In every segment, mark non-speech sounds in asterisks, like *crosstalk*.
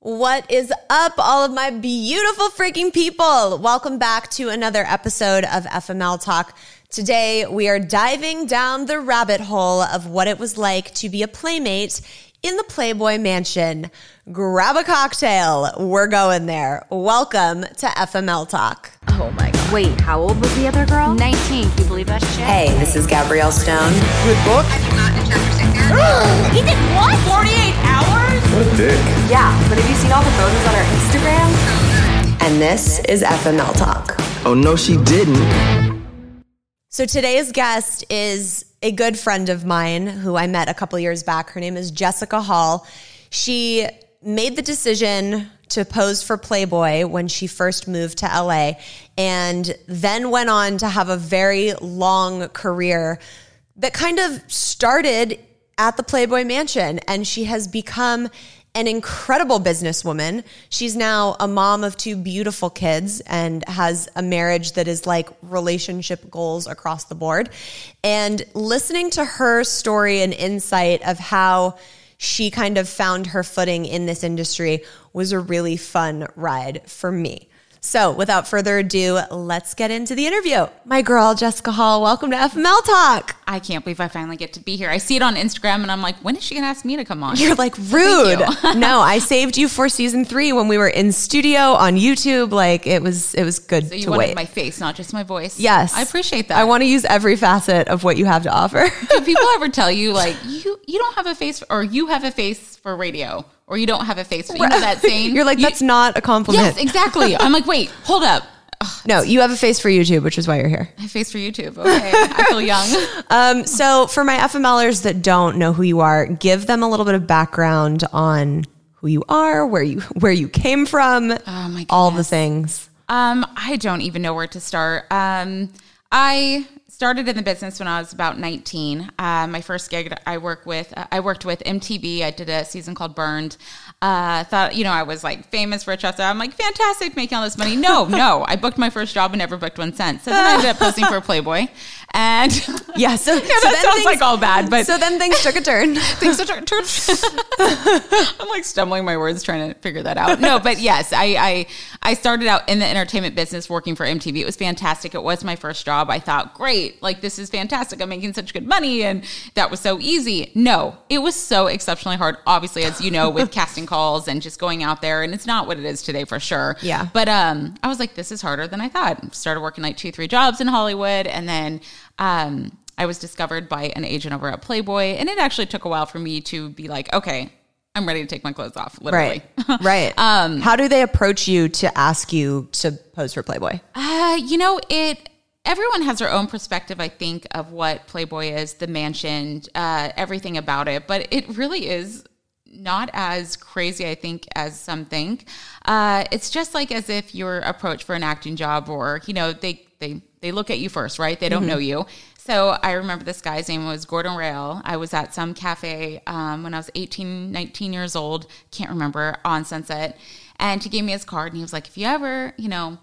What is up, all of my beautiful freaking people? Welcome back to another episode of FML Talk. Today, we are diving down the rabbit hole of what it was like to be a playmate in the Playboy Mansion. Grab a cocktail. We're going there. Welcome to FML Talk. Oh my god. Wait, how old was the other girl? 19. Can you believe that shit? Hey, this is Gabrielle Stone. Good book. *gasps* He did what? 48 hours? What a dick. Yeah, but have you seen all the photos on her Instagram? And this is FML Talk. Oh no, she didn't. So today's guest is a good friend of mine who I met a couple years back. Her name is Jessica Hall. She made the decision to pose for Playboy when she first moved to LA and then went on to have a very long career that kind of started at the Playboy Mansion and she has become an incredible businesswoman. She's now a mom of two beautiful kids and has a marriage that is like relationship goals across the board. And listening to her story and insight of how she kind of found her footing in this industry was a really fun ride for me. So, without further ado, let's get into the interview. My girl, Jessica Hall, welcome to FML Talk. I can't believe I finally get to be here. I see it on Instagram and I'm like, when is she going to ask me to come on? You're like rude. you. *laughs* no, I saved you for season three when we were in studio on YouTube. Like it was, it was good so you to wanted wait. my face, not just my voice. yes, I appreciate that. I want to use every facet of what you have to offer. Do people *laughs* ever tell you like you you don't have a face or you have a face for radio or you don't have a face for you *laughs* know that saying? You're like You- that's not a compliment. Yes, exactly. I'm like, wait, *laughs* hold up. Ugh, No, you have a face for YouTube, which is why you're here. I have a face for YouTube. Okay, I feel young. *laughs* Um, so for my FMLers that don't know who you are, give them a little bit of background on who you are, where you where you came from, Oh all the things. Um, I don't even know where to start. Um, I started in the business when I was about 19. Uh, my first gig I work with, uh, I worked with MTV. I did a season called Burned. Uh, thought, you know, I was like famous for a chef. I'm like, fantastic, making all this money. No, no, I booked my first job and never booked one cent. So then I ended up posting for *laughs* Playboy. And *laughs* Yeah, so, *laughs* yeah, that sounds like all bad, but so then things took a turn. *laughs* things took a turn- I'm like stumbling my words trying to figure that out. No, but yes, I, I I started out in the entertainment business working for MTV. It was fantastic. It was my first job. I thought, great, like this is fantastic. I'm making such good money, and that was so easy. No, it was so exceptionally hard. Obviously, as you know, with casting calls and just going out there, and it's not what it is today for sure. Yeah. But um, I was like, this is harder than I thought. Started working like two, three jobs in Hollywood, and then um, I was discovered by an agent over at Playboy, and it actually took a while for me to be like, okay, I'm ready to take my clothes off, literally. Right. right. *laughs* Um, How do they approach you to ask you to pose for Playboy? Uh, you know, it. Everyone has their own perspective, I think, of what Playboy is, the mansion, uh, everything about it. But it really is not as crazy, I think, as some think. Uh, it's just like as if you're approached for an acting job, or you know, they they they look at you first, right? They don't know you. So I remember this guy's name was Gordon Rail. I was at some cafe um, when I was 18, 19 years old. Can't remember on Sunset, and he gave me his card, and he was like, "If you ever, you know."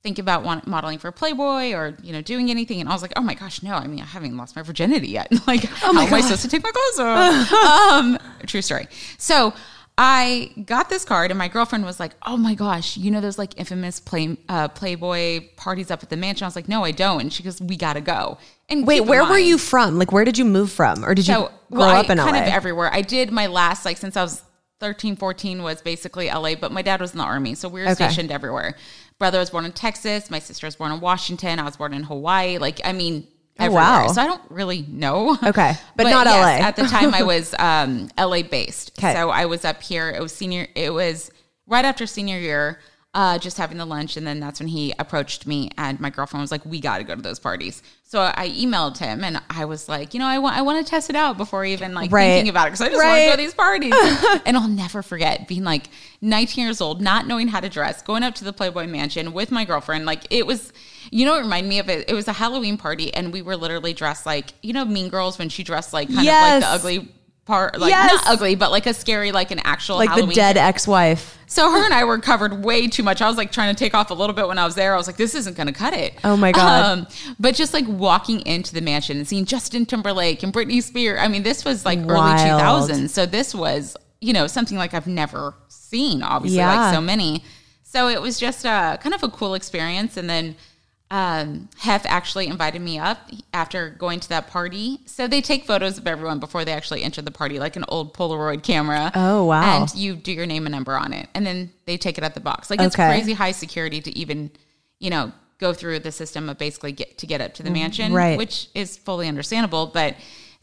think about want, modeling for Playboy or you know doing anything, and I was like, oh my gosh, no! I mean, I haven't lost my virginity yet. *laughs* like, how am I supposed to take my clothes off? *laughs* um, true story. So I got this card, and my girlfriend was like, oh my gosh, you know those like infamous play, uh, Playboy parties up at the mansion? I was like, no, I don't. And she goes, we gotta go. And Wait, where were you from? Like, where did you move from, or did you so, grow well, up I, in LA? kind of everywhere. I did my last, like, since I was 13, 14 was basically LA, but my dad was in the army. So we were Okay. stationed everywhere. Brother was born in Texas. My sister was born in Washington. I was born in Hawaii. Like, I mean, everywhere. Oh, wow. So I don't really know. *laughs* Okay, but not yes, LA. At the *laughs* time, I was um, LA based. 'Kay. So I was up here. It was senior, it was right after senior year. Uh, just having the lunch, and then that's when he approached me, and my girlfriend was like, "We got to go to those parties." So I emailed him, and I was like, "You know, I want I want to test it out before even like Right. thinking about it because I just want to go to these parties." *laughs* and I'll never forget being like 19 years old, not knowing how to dress, going up to the Playboy Mansion with my girlfriend. Like it was, you know, it reminded me of it. It was a Halloween party, and we were literally dressed like you know Mean Girls when she dressed like kind Yes. of like the ugly part, like Yes. not ugly, but like a scary, like an actual like Halloween the dead ex-wife. so her and I were covered way too much. I was like trying to take off a little bit when I was there. I was like, this isn't going to cut it. Oh my God. Um, but just like walking into the mansion and seeing Justin Timberlake and Britney Spears. I mean, this was like Wild. early 2000s. So this was you know, something like I've never seen, obviously, Yeah. like so many. So it was just a kind of a cool experience. And then um, Hef actually invited me up after going to that party. So they take photos of everyone before they actually enter the party, like an old Polaroid camera. Oh, wow. And you do your name and number on it, and then they take it at the box. Like it's Okay. crazy high security to even, you know, go through the system of basically get to get up to the mansion, Mm, right. which is fully understandable. But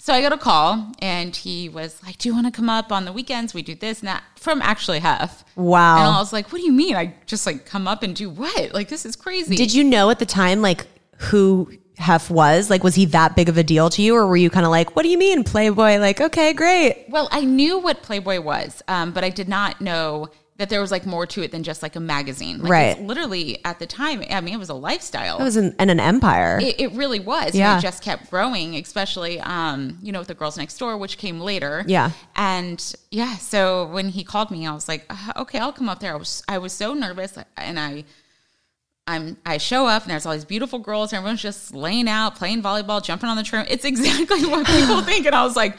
so I got a call, and he was like, "Do you want to come up on the weekends? We do this and that." From actually Hef. Wow. And I was like, "What do you mean? I just like come up and do what? Like this is crazy." Did you know at the time like who Hef was? Like, was he that big of a deal to you, or were you kind of like, "What do you mean, Playboy?" Like, okay, great. Well, I knew what Playboy was, um, but I did not know that there was like more to it than just like a magazine. Like, Right. Literally at the time, I mean, it was a lifestyle. It was an, and an empire. It, it really was. Yeah. And it just kept growing, especially, um, you know, with the girls next door, which came later. Yeah. And yeah, so when he called me, I was like, uh, okay, I'll come up there. I was, I was so nervous and I, I'm, I show up and there's all these beautiful girls. And everyone's just laying out, playing volleyball, jumping on the tram. It's *laughs* exactly what people *laughs* think. And I was like,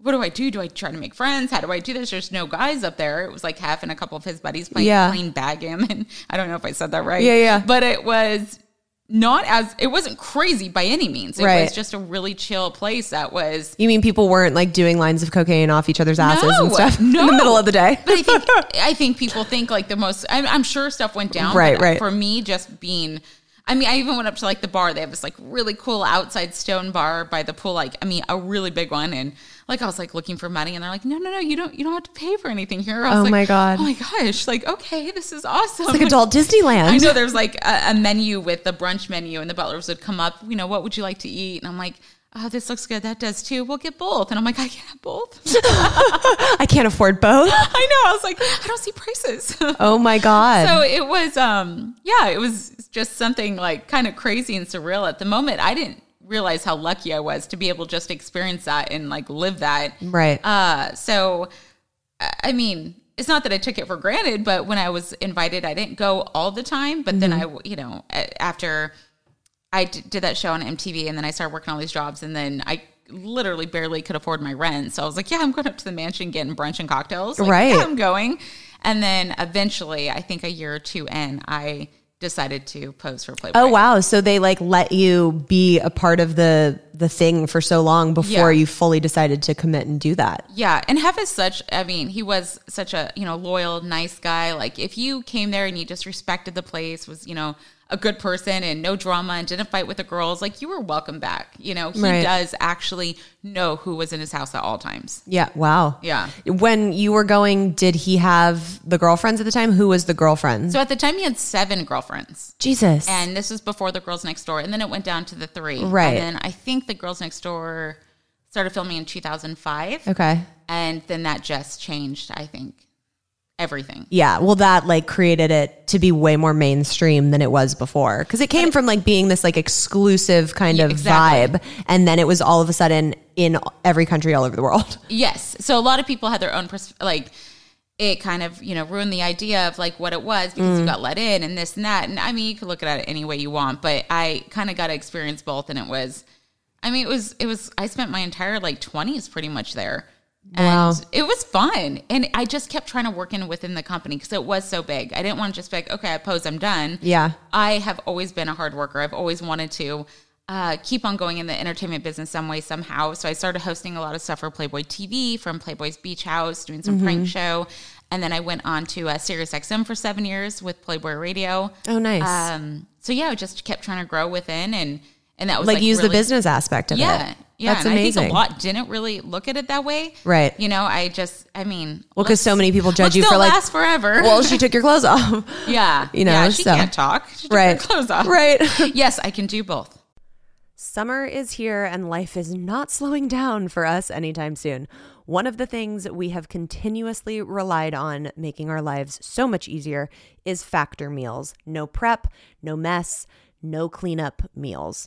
what do I do? Do I try to make friends? How do I do this? There's no guys up there. It was like Hef and a couple of his buddies playing, Yeah. playing backgammon. *laughs* I don't know if I said that right. Yeah, yeah. But it was not as it wasn't crazy by any means. It Right. was just a really chill place that was you mean people weren't like doing lines of cocaine off each other's asses and stuff no. in the middle of the day? But I think *laughs* I think people think like the most. I'm, I'm sure stuff went down. Right, but right. For me, just being. I mean, I even went up to like the bar. They have this like really cool outside stone bar by the pool. Like, I mean, a really big one. And like, I was like looking for money, and they're like, "No, no, no, you don't. You don't have to pay for anything here." I was Oh like, my God. Oh my gosh! Like, okay, this is awesome. It's like adult Disneyland. I know there's like a, a menu with the brunch menu, and the butlers would come up. You know, what would you like to eat? And I'm like, oh, this looks good. That does too. We'll get both. And I'm like, I can't have both. *laughs* I can't afford both. *laughs* I know. I was like, I don't see prices. *laughs* Oh my god. so it was, um, yeah, it was just something like kind of crazy and surreal at the moment. I didn't realize how lucky I was to be able to just experience that and like live that. right. Uh, so, I mean, it's not that I took it for granted, but when I was invited, I didn't go all the time. But then I, you know, after I d- did that show on MTV, and then I started working all these jobs, and then I literally barely could afford my rent. So I was like, yeah, I'm going up to the mansion, getting brunch and cocktails. Like, Right. Yeah, I'm going. And then eventually, I think a year or two in, I decided to pose for Playboy. Oh wow! So they like let you be a part of the the thing for so long before Yeah. you fully decided to commit and do that. Yeah, and Hef is such. I mean, he was such a you know loyal, nice guy. Like if you came there and you just respected the place, was you know a good person and no drama and didn't fight with the girls, like you were welcome back. You know, he Right. does actually know who was in his house at all times. Yeah. Wow. Yeah. When you were going, did he have the girlfriends at the time? Who was the girlfriend? So at the time, he had seven girlfriends. Jesus. And this was before the girls next door, and then it went down to the three. Right. And then I think the girls next door started filming in 2005, okay. and then that just changed. I think everything. Yeah. Well, that like created it to be way more mainstream than it was before because it came from like being this like exclusive kind of exactly. vibe, and then it was all of a sudden in every country all over the world. *laughs* Yes. So a lot of people had their own pers- like it kind of, you know, ruined the idea of like what it was because you mm. got let in and this and that. And I mean, you could look at it any way you want, but I kind of got to experience both and it was I mean, it was it was I spent my entire like 20s pretty much there. And Wow. it was fun. And I just kept trying to work in within the company because it was so big. I didn't want to just be like, okay, I pose, I'm done. Yeah. I have always been a hard worker. I've always wanted to uh, keep on going in the entertainment business some way, somehow. So I started hosting a lot of stuff for Playboy TV, from Playboy's Beach House, doing some Mm-hmm. prank show. And then I went on to uh, Sirius XM for seven years with Playboy Radio. Oh, nice. Um, so yeah, I just kept trying to grow within and and that was like, like, use the business aspect of yeah, it. Yeah. That's and amazing. I think a lot didn't really look at it that way, Right. You know, I just, I mean, Well, because so many people judge you for like, last forever. *laughs* well, she took your clothes off. *laughs* yeah, you know, yeah, she so- can't talk. She took Right. her clothes off. Right. *laughs* yes, I can do both. Summer is here and life is not slowing down for us anytime soon. One of the things we have continuously relied on making our lives so much easier is factor meals. No prep, no mess, no cleanup meals.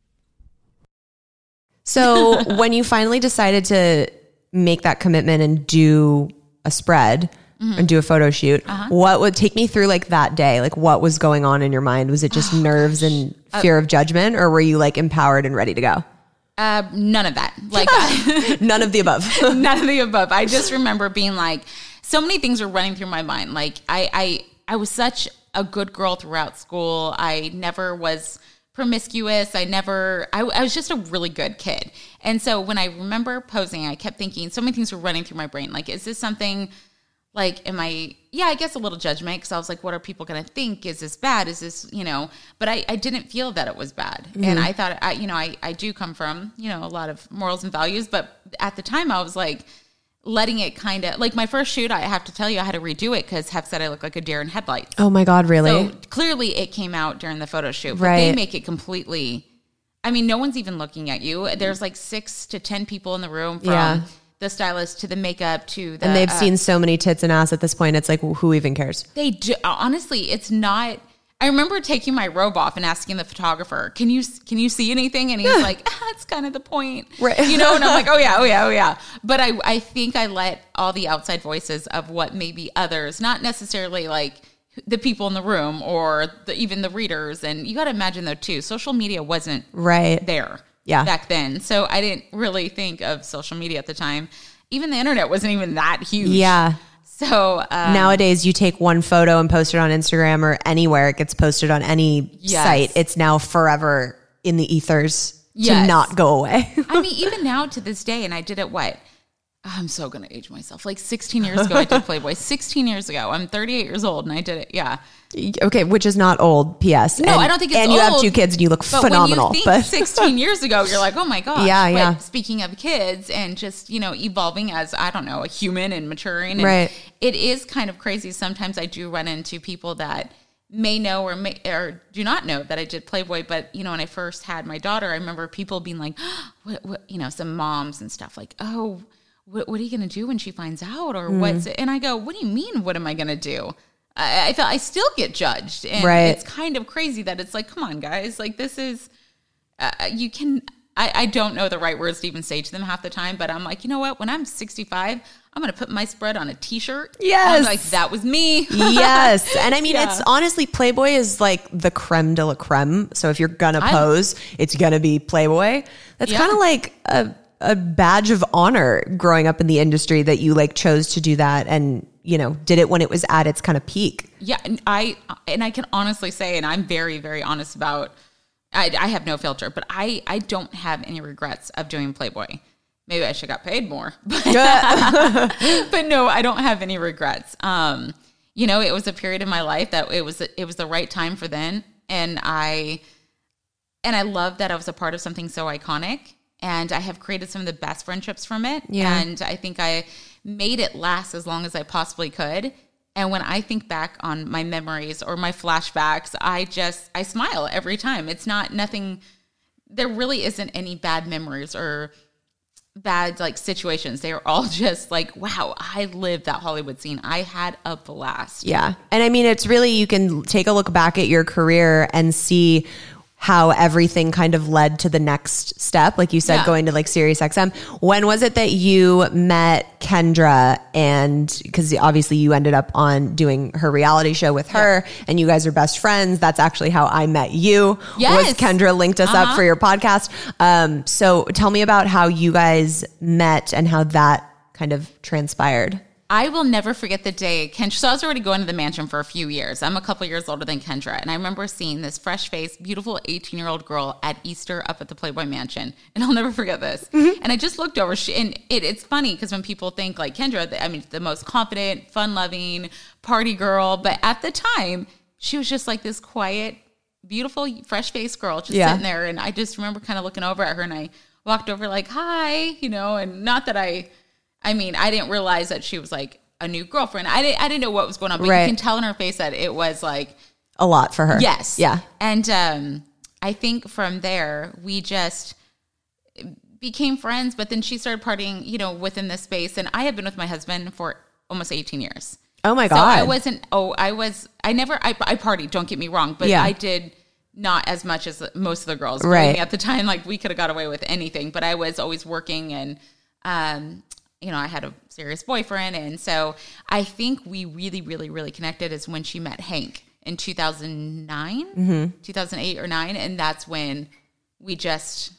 So *laughs* when you finally decided to make that commitment and do a spread mm-hmm. and do a photo shoot, uh-huh. what would take me through like that day? Like what was going on in your mind? Was it just oh, nerves and uh, fear of judgment or were you like empowered and ready to go? Uh, none of that. Like *laughs* *laughs* None of the above. none of the above. I just remember being like, so many things were running through my mind. Like I, I, I was such a good girl throughout school. I never was promiscuous. I never, I, I was just a really good kid. And so when I remember posing, I kept thinking so many things were running through my brain. Like, is this something like, am I, yeah, I guess a little judgment because I was like, what are people going to think? Is this bad? Is this, you know, but I, I didn't feel that it was bad. Mm-hmm. And I thought, I, you know, I, I do come from, you know, a lot of morals and values, but at the time I was like, letting it kind of like my first shoot, I have to tell you, I had to redo it because Hef said I look like a deer in headlights. oh my God, really? So clearly it came out during the photo shoot, but they make it completely. I mean, no one's even looking at you. There's like six to ten people in the room, from Yeah. the stylist to the makeup to the. and they've uh, seen so many tits and ass at this point. It's like, who even cares? They do, honestly, it's not. I remember taking my robe off and asking the photographer, "Can you can you see anything?" And he's *laughs* like, ah, "That's kind of the point, Right. You know." And I'm like, *laughs* "Oh yeah, oh yeah, oh yeah." But I I think I let all the outside voices of what maybe others, not necessarily like the people in the room or the, even the readers. And you got to imagine though too, social media wasn't Right. there Yeah. back then, so I didn't really think of social media at the time. Even the internet wasn't even that huge. Yeah. So um, Nowadays, you take one photo and post it on Instagram or anywhere it gets posted on any Yes. site. It's now forever in the ethers to Yes. not go away. *laughs* I mean, even now to this day, and I did it what? Ah, I'm so gonna age myself. Like 16 years ago, I did *laughs* Playboy. 16 years ago, I'm 38 years old, and I did it. Yeah. okay, which is not old. P.S. No, and, I don't think it's old. And you have two kids and you look But phenomenal. you think but 16 *laughs* years ago, you're like, oh my god. Yeah, but yeah. Speaking of kids and just you know evolving as I don't know a human and maturing, and Right. It is kind of crazy. Sometimes I do run into people that may know or may or do not know that I did Playboy. But you know, when I first had my daughter, I remember people being like, *gasps* what, what you know, some moms and stuff like, oh. What, what are you going to do when she finds out, or Mm. what's? And I go, "What do you mean? What am I going to do?" I, I felt I still get judged, and Right. it's kind of crazy that it's like, come on, guys, like this is uh, you can I, I don't know the right words to even say to them half the time but i'm like you know what when i'm 65 i'm gonna put my spread on a t-shirt Yes. I'm like that was me yes. *laughs* And I mean, Yeah. it's honestly, Playboy is like the creme de la creme. So if you're going to I- pose, it's going to be Playboy. That's Yeah. kind of like a, a badge of honor growing up in the industry that you like chose to do that and, you know, did it when it was at its kind of peak. yeah and i and i can honestly say and i'm very very honest about i, I have no filter but i i don't have any regrets of doing playboy maybe i should got paid more *laughs* but *laughs* but no, I don't have any regrets. Um, you know, it was a period in my life that it was it was the right time for then, and I and I love that I was a part of something so iconic, and I have created some of the best friendships from it. Yeah. and I think I made it last as long as I possibly could. And when I think back on my memories or my flashbacks, I just I smile every time. It's not nothing. There really isn't any bad memories or bad like situations. They are all *laughs* just like, wow, I lived that Hollywood scene. I had a blast. Yeah. And I mean, it's really, you can take a look back at your career and see how everything kind of led to the next step. Like you said, Yeah. going to like Sirius XM. When was it that you met Kendra? And because obviously you ended up on doing her reality show with her and you guys are best friends. That's actually how I met you. Yes. Was Kendra linked us up Uh-huh. for your podcast. Um, so tell me about how you guys met and how that kind of transpired. I will never forget the day Kendra. So I was already going to the mansion for a few years. I'm a couple years older than Kendra, and I remember seeing this fresh faced, beautiful 18 year old girl at Easter up at the Playboy Mansion, and I'll never forget this. Mm-hmm. And I just looked over, she, and it, it's funny because when people think like Kendra, I mean, the most confident, fun loving party girl, but at the time she was just like this quiet, beautiful, fresh faced girl just Yeah. sitting there, and I just remember kind of looking over at her, and I walked over like, "Hi," you know, and not that I. I mean, I didn't realize that she was like a new girlfriend. I didn't, I didn't know what was going on, but Right. you can tell in her face that it was like, A lot for her. yes. Yeah. And um, I think from there, we just became friends, but then she started partying, you know, within this space. And I have been with my husband for almost 18 years. Oh my god. So I wasn't, oh, I was, I never, I, I partied, don't get me wrong, but Yeah. I did not as much as most of the girls. Right. At the time, like we could have got away with anything, but I was always working and, um, you know, I had a serious boyfriend. And so I think we really, really, really connected is when she met Hank in 2009, Mm-hmm. 2008 or nine. And that's when we just,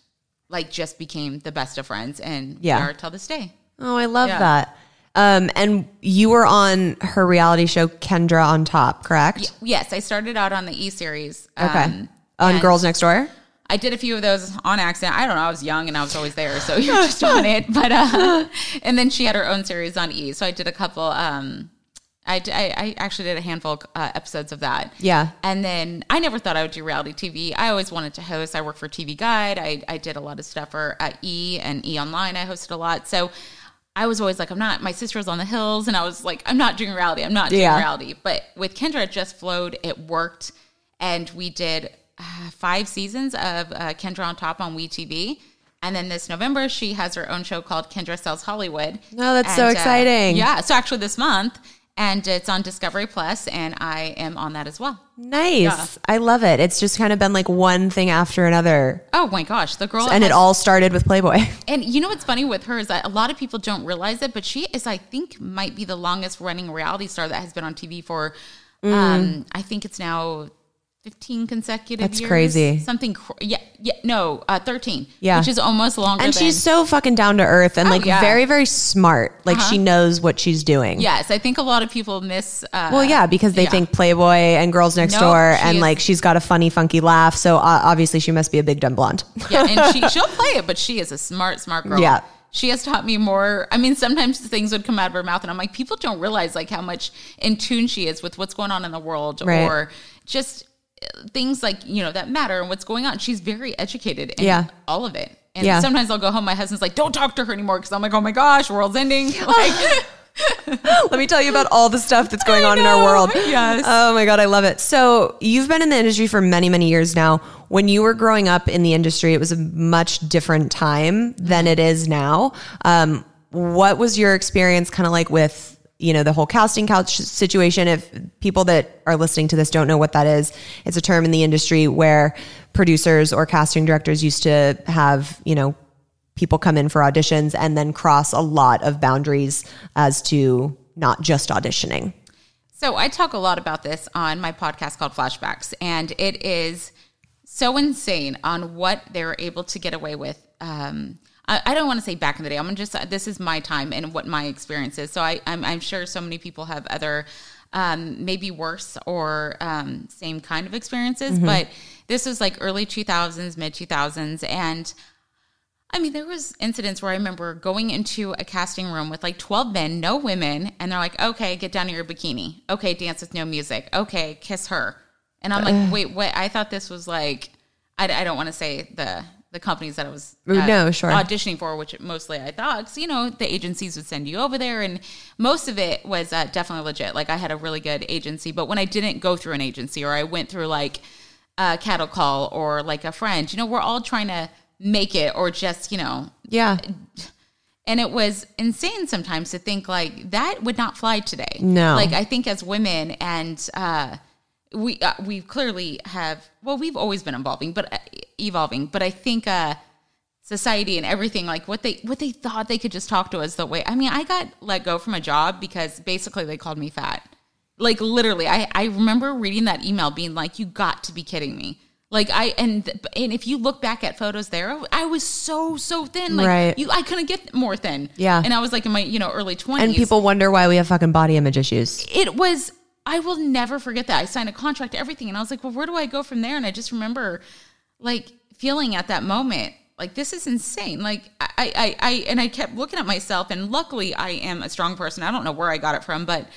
like, just became the best of friends. And Yeah. we are till this day. Oh, I love Yeah. that. Um, and you were on her reality show, Kendra on Top, correct? Yes, I started out on the E series. Okay. um, on Girls Next Door? I did a few of those on accident. I don't know. I was young and I was always there, so *laughs* you're just on it. But uh, *laughs* and then she had her own series on E. So I did a couple. Um, I, I- I actually did a handful of uh, episodes of that. Yeah. And then I never thought I would do reality TV. I always wanted to host. I worked for TV Guide. I, I did a lot of stuff for at E and E Online. I hosted a lot. So I was always like, I'm not. My sister was on the hills, and I was like, I'm not doing reality. I'm not doing Yeah. reality. But with Kendra, it just flowed. It worked, and we did uh, five seasons of uh, Kendra on Top on WeTV. And then this November, she has her own show called Kendra Sells Hollywood. Oh, that's so And, uh, exciting. yeah. So actually, this month, and it's on Discovery Plus, and I am on that as well. Nice. Yeah. I love it. It's just kind of been like one thing after another. Oh my gosh, the girl And it all started with Playboy. *laughs* And you know what's funny with her is that a lot of people don't realize it, but she is, I think, might be the longest running reality star that has been on TV for. Um, I think it's now fifteen consecutive. That's years. crazy. Something. Cr- yeah, yeah. No, uh, thirteen. Yeah. which is almost longer. And than, she's so fucking down to earth and Oh, like yeah. very, very smart. Like she knows what she's doing. Yes, I think a lot of people miss. Uh, Well, yeah, because they yeah. think Playboy and Girls Next No, Door, she and is- like she's got a funny, funky laugh. So uh, obviously, she must be a big dumb blonde. yeah, and she *laughs* she'll play it, but she is a smart, smart girl. Yeah. She has taught me more. I mean, sometimes things would come out of her mouth, and I'm like, people don't realize like how much in tune she is with what's going on in the world, Right. or just things like you know that matter and what's going on. She's very educated in Yeah. all of it. And Yeah. sometimes I'll go home. My husband's like, "Don't talk to her anymore," because I'm like, "Oh my gosh, world's ending." *laughs* Like, *laughs* Let me tell you about all the stuff that's going on in our world. Yes. Oh my God, I love it. So you've been in the industry for many, many years now. When you were growing up in the industry, it was a much different time than it is now. Um, what was your experience kind of like with, you know, the whole casting couch situation? If people that are listening to this don't know what that is, it's a term in the industry where producers or casting directors used to have, you know, people come in for auditions and then cross a lot of boundaries as to not just auditioning. So I talk a lot about this on my podcast called Flashbacks, and it is so insane on what they were able to get away with. Um, I, I don't want to say back in the day. I'm just this is my time and what my experience is. So I, I'm, I'm sure so many people have other, um, maybe worse or um, same kind of experiences. But this was like early 2000s, mid 2000s, and I mean, there was incidents where I remember going into a casting room with like 12 men, no women, and they're like, "Okay, get down to your bikini. Okay, dance with no music. Okay, kiss her." And I'm like, "Wait, what? I thought this was like I, I don't want to say the the companies that I was No, sure. auditioning for, which mostly I thought, 'cause, you know, the agencies would send you over there, and most of it was uh, definitely legit. Like I had a really good agency, but when I didn't go through an agency or I went through like a cattle call or like a friend, you know, we're all trying to make it or just, you know, Yeah. and it was insane sometimes to think like that would not fly today. No. like I think as women and uh, we uh, we clearly have well we've always been evolving, but uh, evolving. But I think uh, society and everything like what they what they thought they could just talk to us the way. I mean, I got let go from a job because basically they called me fat. Like literally, I I remember reading that email being like, "You got to be kidding me." Like I and and if you look back at photos there, I was so so thin. Like Right. you, I couldn't get more thin. Yeah. and I was like in my you know early twenties. And people wonder why we have fucking body image issues. it was I will never forget that. I signed a contract, everything, and I was like, well, where do I go from there? And I just remember like feeling at that moment like this is insane. Like I, I, I, and I kept looking at myself, and luckily I am a strong person. I don't know where I got it from, but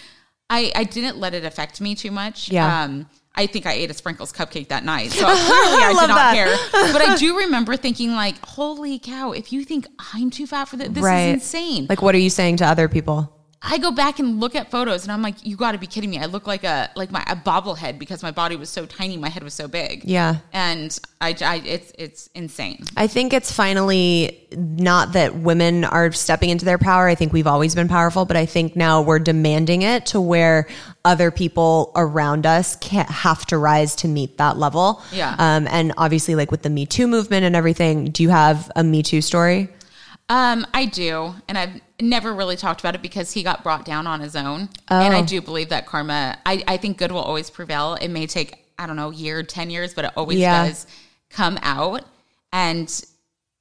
I, I didn't let it affect me too much. Yeah. Um, I think I ate a sprinkles cupcake that night, *laughs* so clearly I, love did not that. care. *laughs* But I do remember thinking, like, "Holy cow! If you think I'm too fat for this, this right. is insane." Like, what are you saying to other people? I go back and look at photos and I'm like, you got to be kidding me. I look like a like my a bobblehead because my body was so tiny, my head was so big. Yeah. And I, I it's it's insane. I think it's finally not that women are stepping into their power. I think we've always been powerful, but I think now we're demanding it to where other people around us can't have to rise to meet that level. Yeah. Um, and obviously, like with the Me Too movement and everything, do you have a Me Too story? Um, I do, and I've never really talked about it because he got brought down on his own. And I do believe that karma. I I think good will always prevail. It may take I don't know year, ten years, but it always Yeah. does come out. And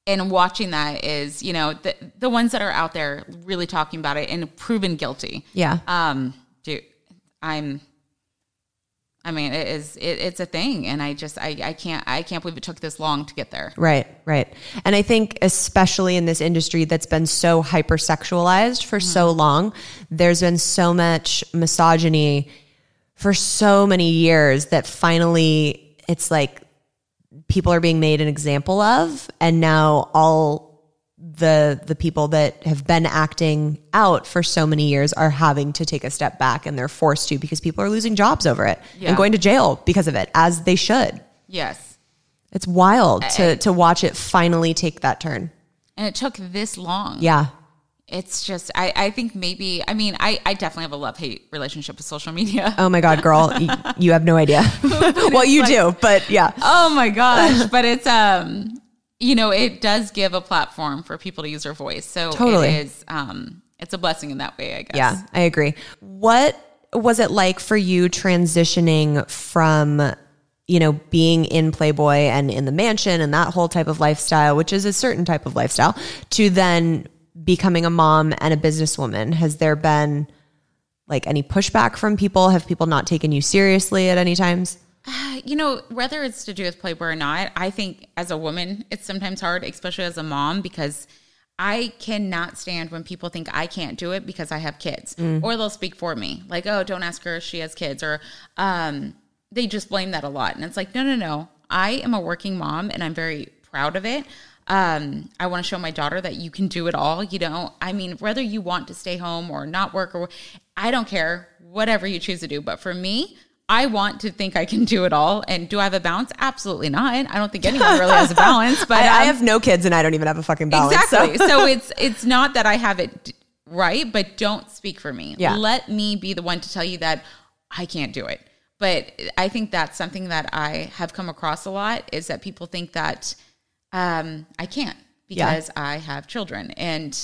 and watching that is you know the the ones that are out there really talking about it and proven guilty. Yeah. um dude i'm i mean it is it, it's a thing and i just I, I can't i can't believe it took this long to get there Right, right. And I think, especially in this industry that's been so hypersexualized for so mm-hmm. long, there's been so much misogyny for so many years that finally it's like people are being made an example of. And now all the the people that have been acting out for so many years are having to take a step back and they're forced to because people are losing jobs over it Yeah. and going to jail because of it as they should. yes It's wild to to watch it finally take that turn. and it took this long Yeah. it's just i i think maybe i mean i i definitely have a love hate relationship with social media Oh my God, girl, y- you have no idea. *laughs* well, you do, but yeah. oh my gosh but it's um you know it does give a platform for people to use their voice so Totally. it is um it's a blessing in that way i guess Yeah, I agree. What was it like for you transitioning from, you know, being in Playboy and in the mansion and that whole type of lifestyle, which is a certain type of lifestyle, to then becoming a mom and a businesswoman? Has there been like any pushback from people? Have people not taken you seriously at any times? You know, whether it's to do with Playboy or not, I think as a woman, it's sometimes hard, especially as a mom, because I cannot stand when people think I can't do it because I have kids, or they'll speak for me, like, "Oh, don't ask her; she has kids," or um, they just blame that a lot, and it's like, no, no, no. I am a working mom, and I'm very proud of it. Um, I want to show my daughter that you can do it all. You know, I mean, whether you want to stay home or not work, or I don't care, whatever you choose to do. But for me, I want to think I can do it all. And do I have a balance? Absolutely not. I don't think anyone really has a balance. *laughs* But I, I um, have no kids and I don't even have a fucking balance. so- exactly. *laughs* So. it's it's not that I have it right, but don't speak for me. Yeah. Let me be the one to tell you that I can't do it. But I think that's something that I have come across a lot is that people think that um, I can't Yeah. because I have children, and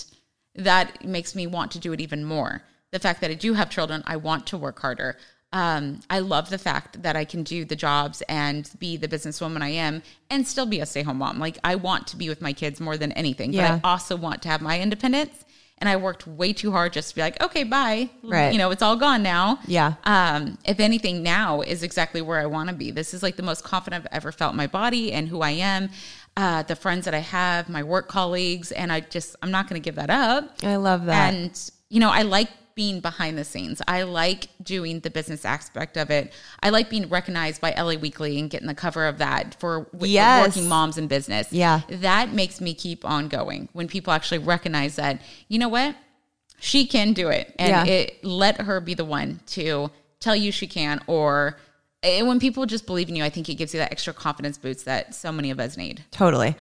that makes me want to do it even more. The fact that I do have children, I want to work harder. Um, I love the fact that I can do the jobs and be the businesswoman I am and still be a stay home mom. Like, I want to be with my kids more than anything, Yeah. but I also want to have my independence. And I worked way too hard just to be like, okay, bye. Right. You know, it's all gone now. Yeah. Um, if anything, now is exactly where I want to be. This is like the most confident I've ever felt in my body and who I am, uh, the friends that I have, my work colleagues, and I just I'm not going to give that up. I love that. And you know, I like being behind the scenes. I like doing the business aspect of it. I like being recognized by LA Weekly and getting the cover of that for w- Yes. working moms in business. Yeah. that makes me keep on going when people actually recognize that. You know what? She can do it, and Yeah. it let her be the one to tell you she can. Or and when people just believe in you, I think it gives you that extra confidence boost that so many of us need. Totally.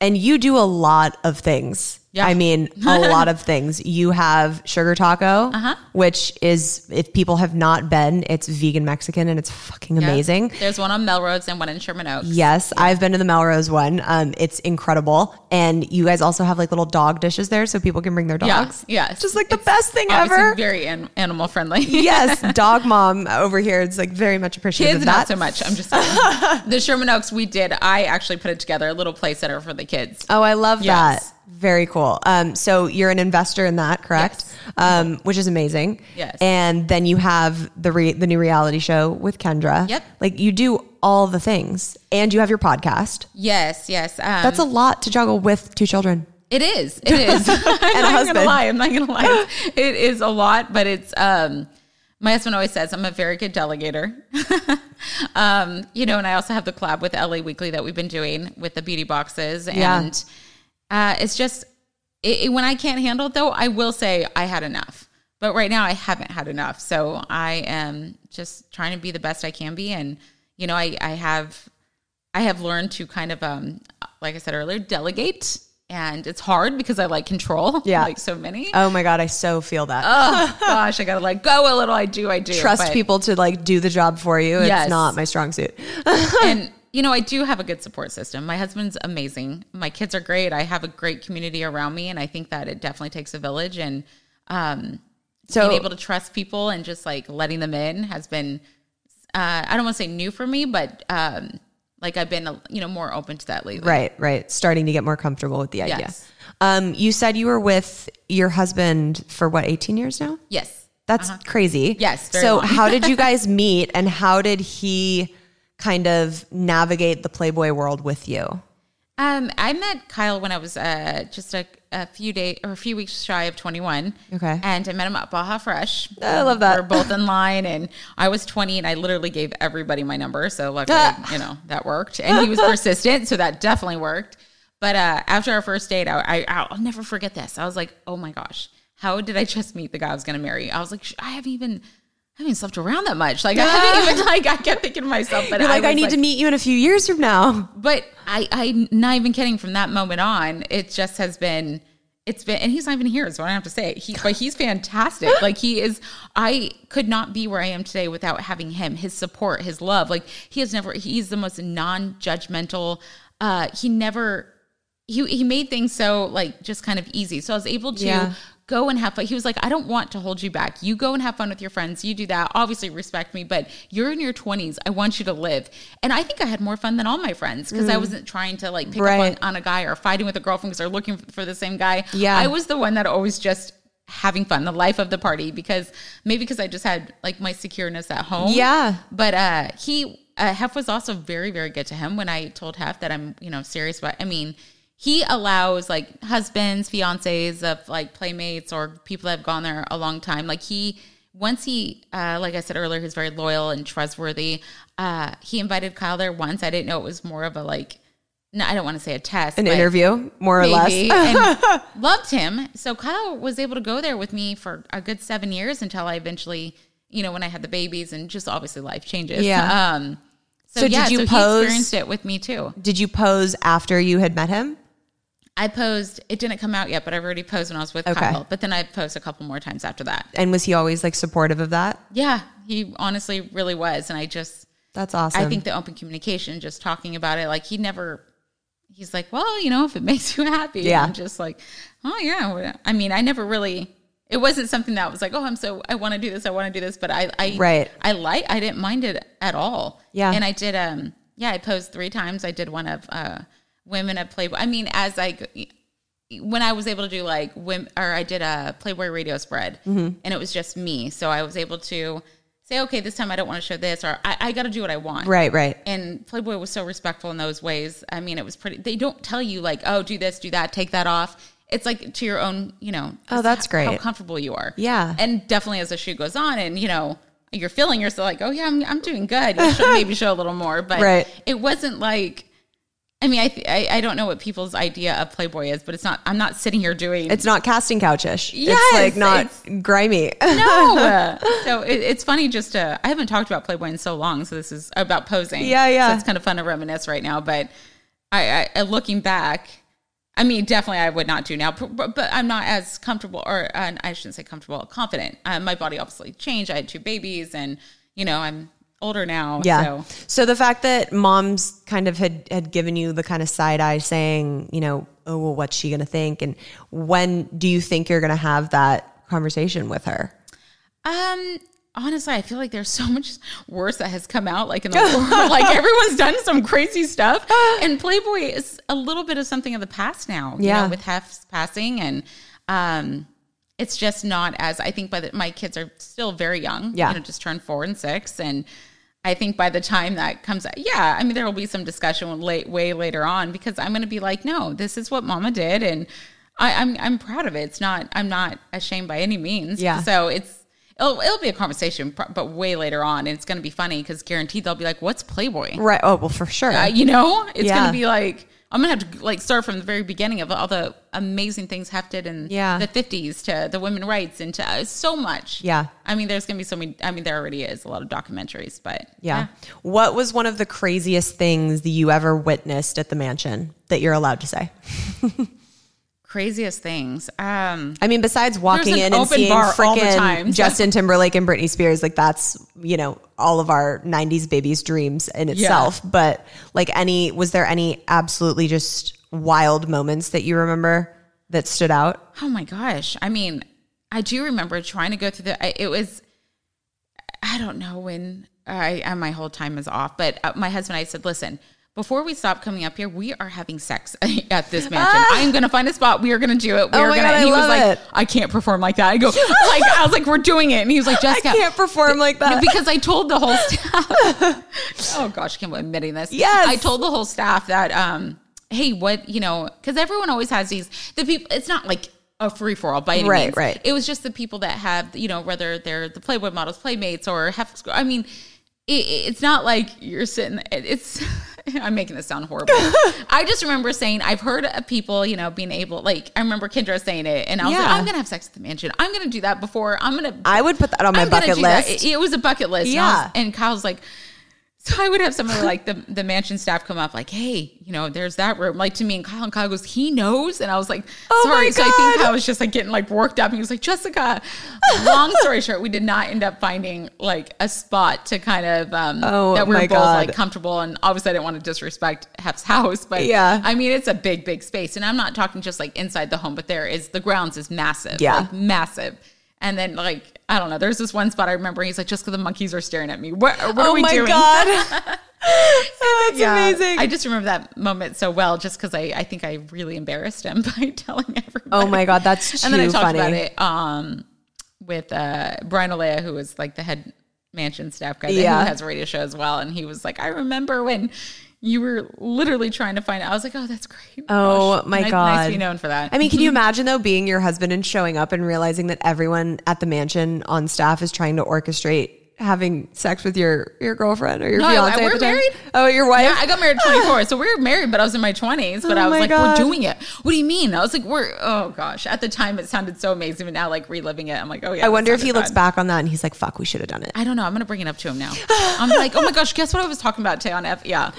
And you do a lot of things Yeah. I mean, a *laughs* lot of things. You have Sugar Taco, Uh-huh. which is, if people have not been, it's vegan Mexican and it's fucking amazing. There's one on Melrose and one in Sherman Oaks. Yes, I've been to the Melrose one. Um, it's incredible. And you guys also have like little dog dishes there so people can bring their dogs. yeah. It's just like the It's best thing ever. Very an- animal friendly. *laughs* yes, dog mom over here is like very much appreciated. Kids, not so much. I'm just saying. *laughs* the Sherman Oaks, we did. I actually put it together, a little play center for the kids. Oh, I love Yes. that. Very cool. Um, so you're an investor in that, correct? Yes. Um, which is amazing. Yes. And then you have the re- the new reality show with Kendra. Yep. Like you do all the things, and you have your podcast. Yes, yes. Um, That's a lot to juggle with two children. It is. It is. *laughs* *laughs* I'm not husband. gonna lie. I'm not gonna lie. *laughs* It is a lot, but it's um my husband always says I'm a very good delegator. um, you know, and I also have the collab with LA Weekly that we've been doing with the beauty boxes. Yeah. Uh it's just it, it- when I can't handle it though, I will say I had enough. But right now I haven't had enough. So I am just trying to be the best I can be. And, you know, I, I have I have learned to kind of, um, like I said earlier, delegate. And it's hard because I like control, *laughs* Yeah. like so many. Oh my god, I so feel that. oh *laughs* gosh, I gotta like go a little. I do, I do. Trust but- people to like do the job for you. Yes. It's not my strong suit. *laughs* and you know, I do have a good support system. My husband's amazing. My kids are great. I have a great community around me, and I think that it definitely takes a village. And um, So being able to trust people and just like letting them in has been, uh, I don't want to say new for me, but um, like I've been, you know, more open to that lately. right, right. Starting to get more comfortable with the idea. Yes. Um, you said you were with your husband for what, 18 years now? Yes. That's crazy. Uh-huh. Yes, very So, how did you *laughs* guys meet and how did he kind of navigate the Playboy world with you? Um, I met Kyle when I was uh, just a, a few days or a few weeks shy of 21. Okay. And I met him at Baja Fresh. I love that. We're both in line, and I was 20, and I literally gave everybody my number. So, luckily, *laughs* you know, that worked. And he was persistent, so that definitely worked. But uh, after our first date, I, I, I'll never forget this. I was like, oh my gosh, how did I just meet the guy I was going to marry? I was like, I haven't even. I haven't slept around that much. Like I haven't even *laughs* like I kept thinking to myself, but like, I, was need to meet you in a few years from now. but I, I, not even kidding. From that moment on, it just has been. It's been, and he's not even here, so I don't have to say it. He, but he's fantastic. *laughs* like he is. I could not be where I am today without having him. His support, his love. Like he has never. He's the most non-judgmental. Uh, he never. He he made things so like just kind of easy. So I was able to Yeah. Go and have fun. He was like, I don't want to hold you back. You go and have fun with your friends. You do that. Obviously, respect me, but you're in your 20s. I want you to live. And I think I had more fun than all my friends because I wasn't trying to like pick Right. up on, on a guy or fighting with a girlfriend because they're looking for the same guy. Yeah. I was the one that always just having fun, the life of the party because maybe because I just had like my secureness at home. Yeah. But uh, he, uh, Hef was also very, very good to him when I told Hef that I'm, you know, serious about, I mean, he allows like husbands, fiancés of like playmates or people that have gone there a long time. Like he, once he, uh, like I said earlier, he's very loyal and trustworthy. Uh, he invited Kyle there once. I didn't know it was more of a like, no, I don't want to say a test, An interview, more or maybe, less. *laughs* and *laughs* loved him. So Kyle was able to go there with me for a good seven years until I eventually, you know, when I had the babies and just obviously life changes. Yeah. Um, so, So did you so pose- he experienced it with me too. Did you pose after you had met him? I posed. It didn't come out yet, but I've already posed when I was with Okay. Kyle. But then I posed a couple more times after that. And was he always like supportive of that? Yeah, he honestly really was, and I just That's awesome. I think the open communication, just talking about it, like he never. He's like, well, you know, if it *laughs* makes you happy, Yeah. I'm just like, oh yeah. I mean, I never really. It wasn't something that was like, oh, I'm so I want to do this, I want to do this, but I, I, Right. I like, I didn't mind it at all. Yeah. and I did. Um, yeah, I posed three times. I did one of uh, women at Playboy. I mean, as I g- when I was able to do like women, or I did a Playboy radio spread, Mm-hmm. and it was just me, so I was able to say, okay, this time I don't want to show this, or I, I got to do what I want, right, right. and Playboy was so respectful in those ways. I mean, it was pretty. They don't tell you like, oh, do this, do that, take that off. It's like to your own, you know. Oh, that's How great. How comfortable you are. Yeah. and definitely as the shoot goes on, and you know, you're feeling yourself like, oh yeah, I'm, I'm doing good. You should *laughs* maybe show a little more, but Right. it wasn't like. I mean, I, th- I I don't know what people's idea of Playboy is, but it's not. I'm not sitting here doing. It's not casting couchish. Yes, it's like not it's- grimy. no. *laughs* so it, it's funny just to. I haven't talked about Playboy in so long, so this is about posing. Yeah, yeah. So it's kind of fun to reminisce right now. But I, I looking back, I mean, definitely, I would not do now, but, but I'm not as comfortable, or uh, I shouldn't say comfortable, confident. Uh, my body obviously changed. I had two babies, and you know, I'm older now. Yeah. So. So. the fact that moms kind of had had given you the kind of side eye saying, you know, oh well, what's she gonna think? And when do you think you're gonna have that conversation with her? Um, honestly, I feel like there's so much worse that has come out. Like in *laughs* the world, like everyone's done some crazy stuff, *gasps* and Playboy is a little bit of something of the past now. you Yeah. know, with Hef's passing, and um, it's just not as I think. By the my kids are still very young. Yeah. you know, just turned four and six, and I think by the time that comes, yeah, I mean there will be some discussion late, way later on because I'm going to be like, no, this is what Mama did, and I, I'm I'm proud of it. It's not I'm not ashamed by any means. Yeah. So it's it'll it'll be a conversation, but way later on, and it's going to be funny because guaranteed they'll be like, "What's Playboy?" Right. Oh well, for sure. Uh, you know, it's Yeah. going to be like I'm going to have to like start from the very beginning of all the amazing things Hef did in Yeah. the 50s to the women rights and to uh, so much. Yeah. I mean, there's going to be so many. I mean, there already is a lot of documentaries, but yeah. What was one of the craziest things that you ever witnessed at the mansion that you're allowed to say? *laughs* craziest things. Um, I mean, besides walking an in and seeing bar all the freaking *laughs* Justin Timberlake and Britney Spears, like that's you know all of our '90s babies' dreams in itself. But like, any was there any absolutely just wild moments that you remember that stood out? Oh my gosh. I mean, I do remember trying to go through the, it was, I don't know when I, I, my whole time is off, but uh, my husband, and I said, listen, before we stop coming up here, we are having sex *laughs* at this mansion. I am going to find a spot. We are going to do it. We Oh are going to, I he was like, it. I can't perform like that. I go, *laughs* like, I was like, we're doing it. And he was like, *laughs* Jessica, can't perform like that. because I told the whole staff. oh gosh, I can't believe I'm admitting this. Yes. I told the whole staff that, um, hey, what you know, because everyone always has these. The people, it's not like a free for all by any Right, means. right. It was just the people that have, you know, whether they're the Playboy models, Playmates, or have. I mean, it, it's not like you're sitting. it- It's. *laughs* I'm making this sound horrible. *laughs* I just remember saying I've heard of people, you know, being able like I remember Kendra saying it, and I was like, Yeah. I'm gonna have sex at the mansion. I'm gonna do that before. I'm gonna. I would put that on my I'm bucket list. It, it was a bucket list. And, I was- Yeah. and Kyle's like, so I would have some of like the, the mansion staff come up like, hey, you know, there's that room. Like to me and Kyle, and Kyle goes, he knows. And I was like, Oh sorry. my so I think. Kyle was just like getting like worked up. And He was like, Jessica, long story short, we did not end up finding like a spot to kind of, um, Oh, that we are both God. like comfortable. And obviously I didn't want to disrespect Hef's house, but Yeah. I mean, it's a big, big space. And I'm not talking just like inside the home, but there is, the grounds is massive. Yeah. Like, massive. And then like, I don't know, there's this one spot I remember he's like, just because the monkeys are staring at me. What, what are oh my doing? god, *laughs* that's Yeah. amazing. I just remember that moment so well, just because I, I think I really embarrassed him *laughs* by telling everybody. oh my god, that's too and then I talked funny. about it um, with uh, Brian Alea, who was like the head mansion staff guy, that Yeah. who has a radio show as well, and he was like, I remember when you were literally trying to find. Out. I was like, oh, that's great. Oh Gosh, my nice, god, nice to be known for that. I mean, can you *laughs* imagine though being your husband and showing up and realizing that everyone at the mansion on staff is trying to orchestrate having sex with your your girlfriend or your No, I- fiance? we're at the time? married. Oh, your wife. Yeah, I got married at *gasps* 24. so we were married, but I was in my 20s. But Oh I was like, we're doing it. What do you mean? I was like, we're, oh gosh. At the time, it sounded so amazing. But now, like, reliving it, I'm like, oh yeah. I wonder if he looks back on that and he's like, "Fuck, we should have done it." I don't know. I'm going to bring it up to him now. *gasps* I'm like, oh my gosh, guess what I was talking about today on F? Yeah.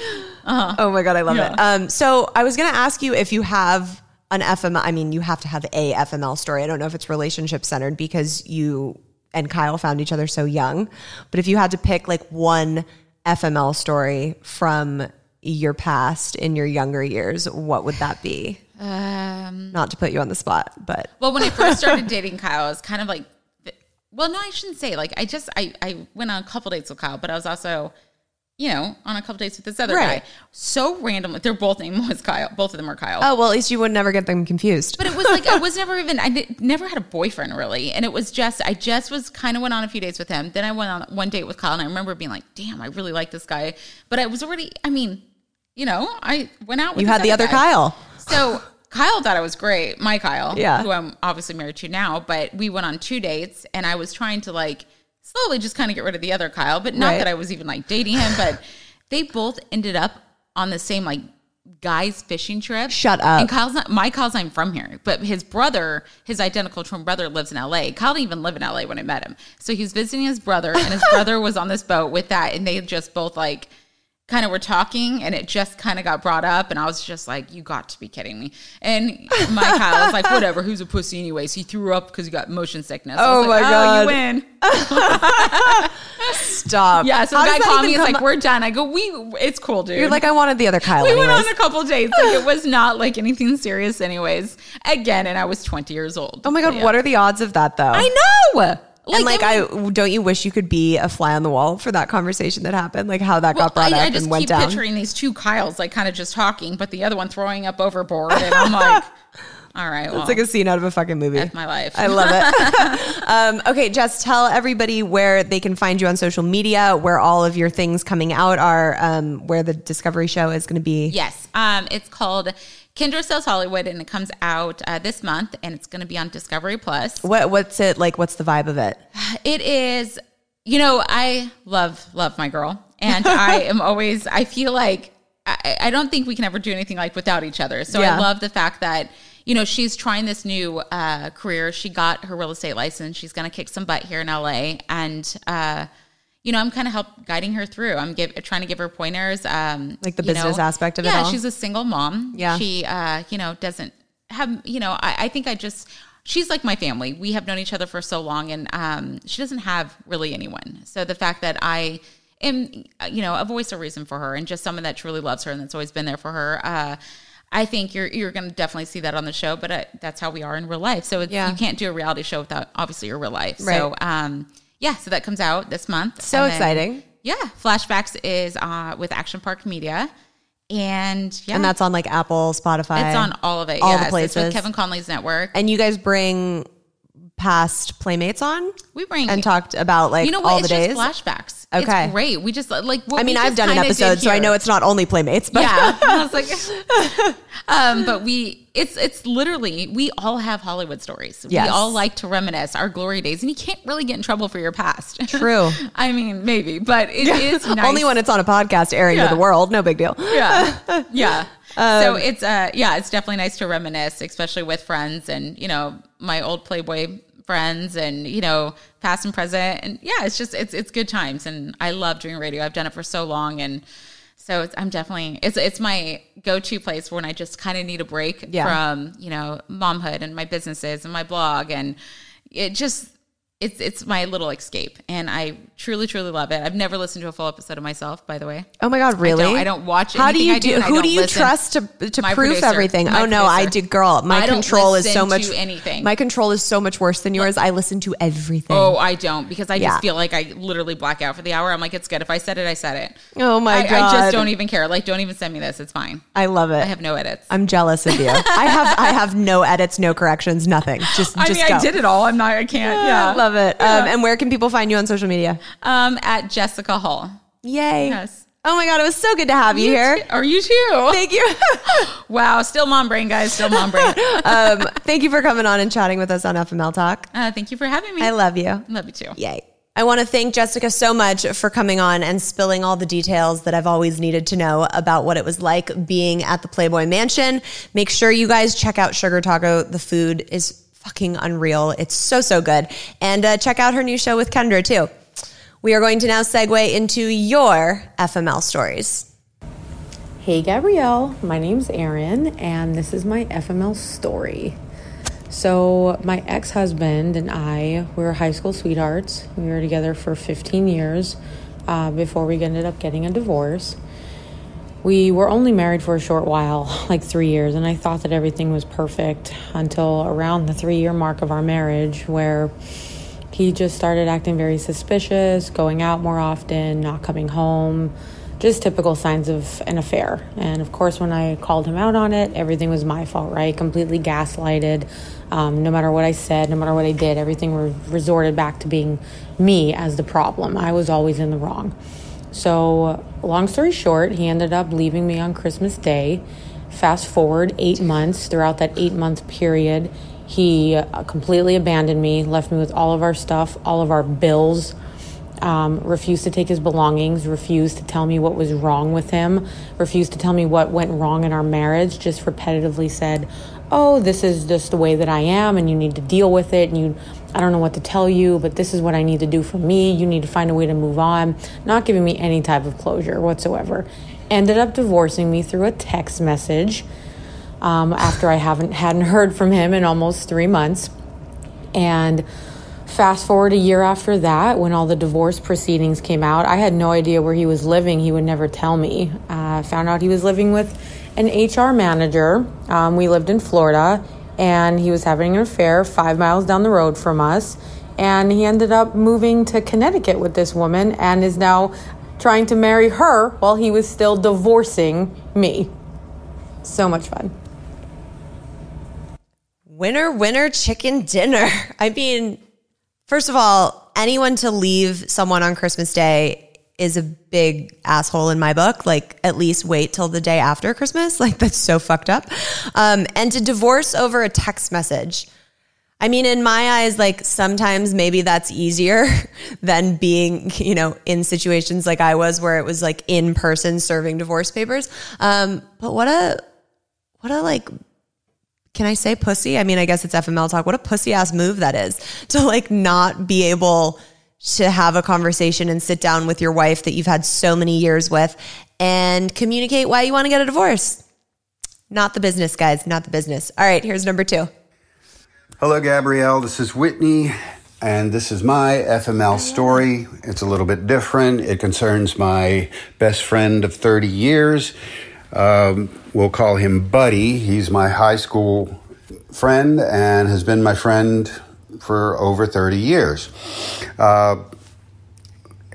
Oh my god, I love Yeah. it. Um, so I was gonna ask you if you have an FML. I mean, you have to have a FML story. I don't know if it's relationship centered because you and Kyle found each other so young, but if you had to pick like one FML story from your past in your younger years, what would that be? Um, Not to put you on the spot, but *laughs* Well, when I first started dating Kyle, I was kind of like, well, no, I shouldn't say. Like, I just, I, I went on a couple dates with Kyle, but I was also, you know, on a couple dates with this other Right. guy. So random. Their both name was Kyle. Both of them were Kyle. oh well, at least you would never get them confused. But it was like I was *laughs* never even I did, never had a boyfriend really, and it was just I just was kind of went on a few dates with him. Then I went on one date with Kyle, and I remember being like, "Damn, I really like this guy." But I was already, I mean, you know, I went out. with you had the other guy. Kyle. So Kyle thought I was great, my Kyle, Yeah. who I'm obviously married to now. But we went on two dates, and I was trying to like slowly just kind of get rid of the other Kyle, but not Right. that I was even like dating him. But *laughs* they both ended up on the same like guys fishing trip. Shut up. And Kyle's not my Kyle's not even from here, but his brother, his identical twin brother, lives in LA. Kyle didn't even live in LA when I met him, so he was visiting his brother, and his *laughs* brother was on this boat with that, and they just both like kind of were talking and it just kind of got brought up and I was just like, you got to be kidding me. And my Kyle was like, whatever, who's a pussy anyways? He threw up because he got motion sickness. I Oh was like, my oh, God. you win. Stop. *laughs* *laughs* Yeah, so How the guy called me, he's like, we're done. I go, we, it's cool, dude. You're like, I wanted the other Kyle. *laughs* we went anyways. on a couple dates. Like it was not like anything serious anyways. Again, and I was 20 years old. oh my god, Yeah. what are the odds of that though? I know. And like, I I, don't you wish you could be a fly on the wall for that conversation that happened, like how that Well, got brought I, up I just and went keep down. picturing these two Kyles like kind of just talking, but the other one throwing up overboard, and I'm *laughs* like, all right, well, It's like a scene out of a fucking movie. that's my life. I love it. *laughs* *laughs* um, okay, Jess, tell everybody where they can find you on social media, where all of your things coming out are, um, where the Discovery Show is going to be. Yes, um, it's called Kendra Sells Hollywood, and it comes out uh, this month, and it's going to be on Discovery Plus. What, what's it like? What's the vibe of it? *sighs* It is, you know, I love love my girl, and *laughs* I am always. I feel like I, I don't think we can ever do anything like without each other. So Yeah. I love the fact that you know she's trying this new uh, career. She got her real estate license. She's going to kick some butt here in LA, and. Uh, you know, I'm kind of help guiding her through. I'm give, trying to give her pointers, um, Like the business know. aspect of it Yeah, she's a single mom. Yeah. she, uh, you know, doesn't have. You know, I, I think I just she's like my family. We have known each other for so long, and um, she doesn't have really anyone. So the fact that I am, you know, a voice of reason for her, and just someone that truly loves her and that's always been there for her. Uh, I think you're you're going to definitely see that on the show, but uh, that's how we are in real life. So Yeah. you can't do a reality show without obviously your real life. Right. So um, yeah, so that comes out this month. So then- exciting. yeah, Flashbacks is uh, with Action Park Media, and yeah, And that's on like Apple, Spotify. it's on all of it. all the yes. It's places. with Kevin Conley's network. And you guys bring past playmates on We bring and talked about like you know what? all it's the days. flashbacks. Okay. it's great. We just like. I mean, I've done an episode, so I know it's not only playmates, but yeah. *laughs* I was like, *laughs* um, but we, it's it's literally we all have Hollywood stories. Yes. We all like to reminisce our glory days, and you can't really get in trouble for your past. *laughs* True. I mean, maybe, but it is nice. *laughs* only when it's on a podcast airing Yeah. to the world. No big deal. yeah *laughs* yeah Um, so it's uh yeah it's definitely nice to reminisce especially with friends and you know my old playboy friends and you know past and present and yeah it's just it's it's good times and i love doing radio i've done it for so long and so it's, i'm definitely it's it's my go-to place when i just kind of need a break Yeah. from you know momhood and my businesses and my blog and it just it's it's my little escape and i truly truly love it i've never listened to a full episode of myself by the way Oh my god, really? don't- I don't watch it. How do you do, do? I who do you listen. trust to to My proof producer. everything? Oh no, I do, girl. My I control is so much to anything. My control is so much worse than yours. I listen to everything. Oh, I don't because I Yeah. just feel like I literally black out for the hour. I'm like, it's good. If I said it, I said it. Oh my I, I just don't even care. Like, don't even send me this. It's fine. I love it. I have no edits. I'm jealous of you. I have I have no edits, no corrections, nothing. Just *gasps* I just mean, go. I did it all. I'm not. I can't. Yeah, I love it. Um, and where can people find you on social media? Um, at Jessica Hall. Yay! Yes. Oh my god, it was so good to have you, here. too- Are you too? Thank you. *laughs* wow. Still mom brain, guys. Still mom brain. *laughs* um, thank you for coming on and chatting with us on FML Talk. Uh, thank you for having me. I love you. love you too. Yay. I want to thank Jessica so much for coming on and spilling all the details that I've always needed to know about what it was like being at the Playboy Mansion. Make sure you guys check out Sugar Taco. The food is fucking unreal. It's so, so good. And uh, check out her new show with Kendra, too. We are going to now segue into your FML stories. Hey Gabrielle, my name's Erin, and this is my FML story. So, my ex husband and I were high school sweethearts. We were together for 15 years uh, before we ended up getting a divorce. We were only married for a short while, *laughs* like three years, and I thought that everything was perfect until around the three year mark of our marriage, where he just started acting very suspicious, going out more often, not coming home, just typical signs of an affair. And of course, when I called him out on it, everything was my fault, right? Completely gaslighted. Um, no matter what I said, no matter what I did, everything re- resorted back to being me as the problem. I was always in the wrong. So, long story short, he ended up leaving me on Christmas Day. Fast forward eight months, throughout that eight month period, he uh, completely abandoned me, left me with all of our stuff, all of our bills, um, refused to take his belongings, refused to tell me what was wrong with him, refused to tell me what went wrong in our marriage, just repetitively said, oh, this is just the way that I am and you need to deal with it and you I don't know what to tell you, but this is what I need to do for me. You need to find a way to move on. Not giving me any type of closure whatsoever. Ended up divorcing me through a text message um, after I haven't hadn't heard from him in almost three months. And fast forward a year after that, when all the divorce proceedings came out, I had no idea where he was living. He would never tell me. I uh, found out he was living with an HR manager. Um, we lived in Florida, and he was having an affair five miles down the road from us. And he ended up moving to Connecticut with this woman and is now trying to marry her while he was still divorcing me. So much fun. Winner, winner, chicken dinner. *laughs* I mean, first of all, anyone to leave someone on Christmas Day is a big asshole in my book. Like, at least wait till the day after Christmas. *laughs* Like, that's so fucked up. Um, and to divorce over a text message. I mean, in my eyes, like sometimes maybe that's easier *laughs* than being, you know, in situations like I was where it was like in person serving divorce papers. Um, but what a, what a like, can I say pussy? I mean, I guess it's FML talk. What a pussy ass move that is *laughs* to like not be able to have a conversation and sit down with your wife that you've had so many years with and communicate why you want to get a divorce. Not the business, guys, not the business. All right, here's number two. Hello, Gabrielle. This is Whitney, and this is my FML story. It's a little bit different. It concerns my best friend of 30 years. Um, we'll call him Buddy. He's my high school friend and has been my friend for over 30 years. Uh,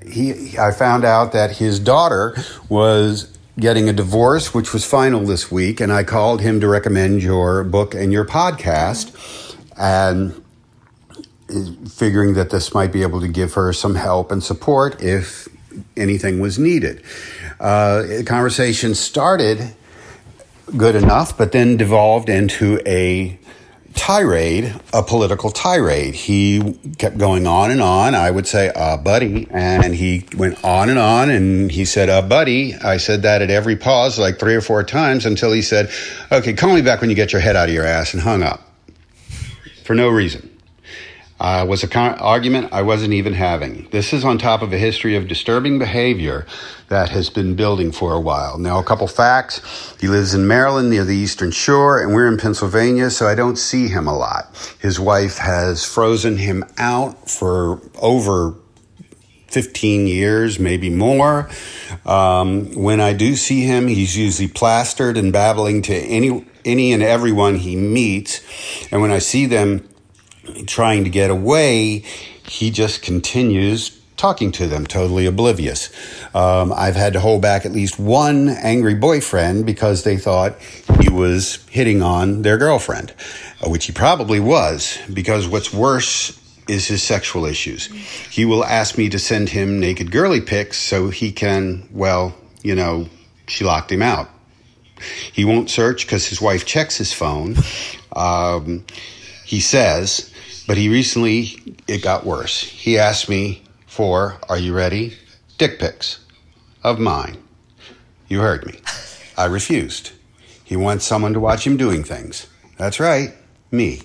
he, I found out that his daughter was getting a divorce, which was final this week, and I called him to recommend your book and your podcast, and figuring that this might be able to give her some help and support if anything was needed. Uh, the conversation started good enough, but then devolved into a tirade, a political tirade. He kept going on and on. I would say, uh, buddy. And he went on and on and he said, uh, buddy. I said that at every pause, like three or four times until he said, okay, call me back when you get your head out of your ass and hung up for no reason uh, was an con- argument I wasn't even having. This is on top of a history of disturbing behavior that has been building for a while. Now, a couple facts. He lives in Maryland near the Eastern Shore, and we're in Pennsylvania, so I don't see him a lot. His wife has frozen him out for over 15 years, maybe more. Um, when I do see him, he's usually plastered and babbling to any, any and everyone he meets. And when I see them, trying to get away, he just continues talking to them, totally oblivious. Um, I've had to hold back at least one angry boyfriend because they thought he was hitting on their girlfriend, uh, which he probably was, because what's worse is his sexual issues. He will ask me to send him naked girly pics so he can, well, you know, she locked him out. He won't search because his wife checks his phone. Um, he says, but he recently, it got worse. He asked me for, are you ready? Dick pics of mine. You heard me. I refused. He wants someone to watch him doing things. That's right, me.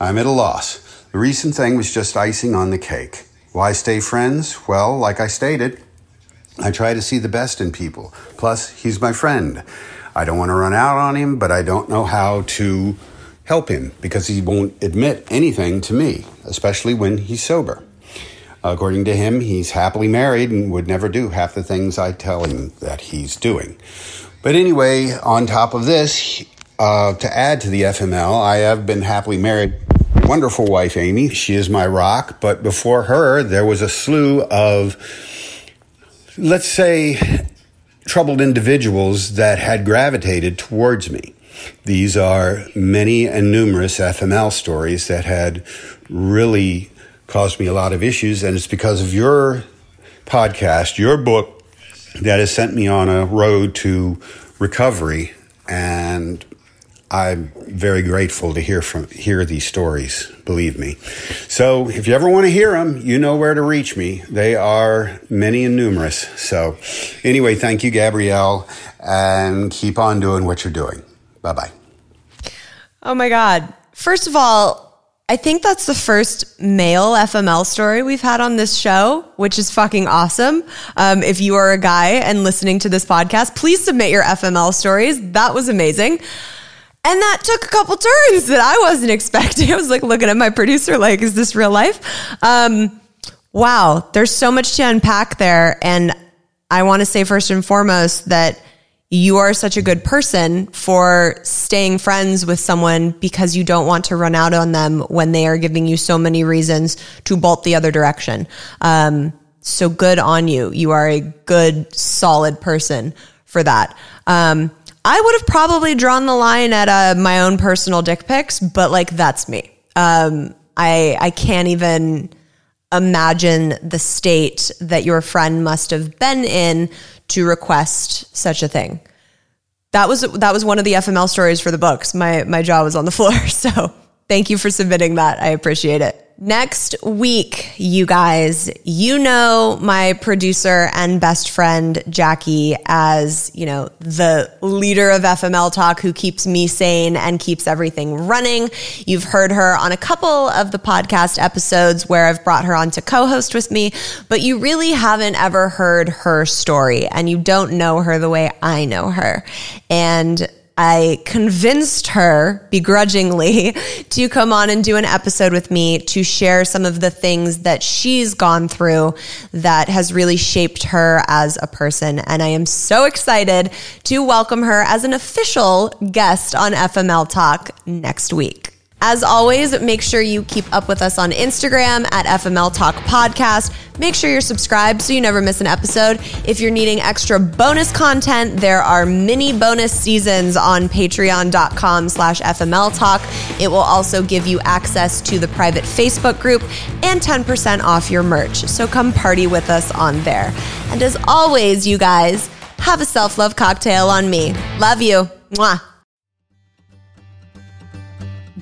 I'm at a loss. The recent thing was just icing on the cake. Why stay friends? Well, like I stated, I try to see the best in people. Plus, he's my friend. I don't want to run out on him, but I don't know how to help him because he won't admit anything to me, especially when he's sober. According to him, he's happily married and would never do half the things I tell him that he's doing. But anyway, on top of this, uh, to add to the FML, I have been happily married. Wonderful wife, Amy. She is my rock. But before her, there was a slew of, let's say, troubled individuals that had gravitated towards me. These are many and numerous FML stories that had really caused me a lot of issues. And it's because of your podcast, your book, that has sent me on a road to recovery. And I'm very grateful to hear from hear these stories. Believe me. So if you ever want to hear them, you know where to reach me. They are many and numerous. So anyway, thank you, Gabrielle, and keep on doing what you're doing. Bye bye. Oh my God. First of all, I think that's the first male FML story we've had on this show, which is fucking awesome. Um, if you are a guy and listening to this podcast, please submit your FML stories. That was amazing. And that took a couple turns that I wasn't *laughs* expecting. I was like looking at my producer, like, is this real life? Um, wow, there's so much to unpack there. And I want to say first and foremost that you are such a good person for staying friends with someone because you don't want to run out on them when they are giving you so many reasons to bolt the other direction. Um, so good on you. You are a good, solid person for that. Um, I would have probably drawn the line at uh, my own personal dick pics, but like that's me. Um, I I can't even imagine the state that your friend must have been in to request such a thing. That was that was one of the FML stories for the books. My my jaw was on the floor. *laughs* So thank you for submitting that. I appreciate it. Next week, you guys, you know my producer and best friend Jackie as, you know, the leader of FML Talk who keeps me sane and keeps everything running. You've heard her on a couple of the podcast episodes where I've brought her on to co-host with me, but you really haven't ever heard her story and you don't know her the way I know her. And I convinced her begrudgingly *laughs* to come on and do an episode with me to share some of the things that she's gone through that has really shaped her as a person. And I am so excited to welcome her as an official guest on FML Talk next week. As always, make sure you keep up with us on Instagram at FML Talk Podcast. Make sure you're subscribed so you never miss an episode. If you're needing extra bonus content, there are mini bonus seasons on patreon.com slash FML Talk. It will also give you access to the private Facebook group and 10% off your merch. So come party with us on there. And as always, you guys, have a self-love cocktail on me. Love you. Mwah.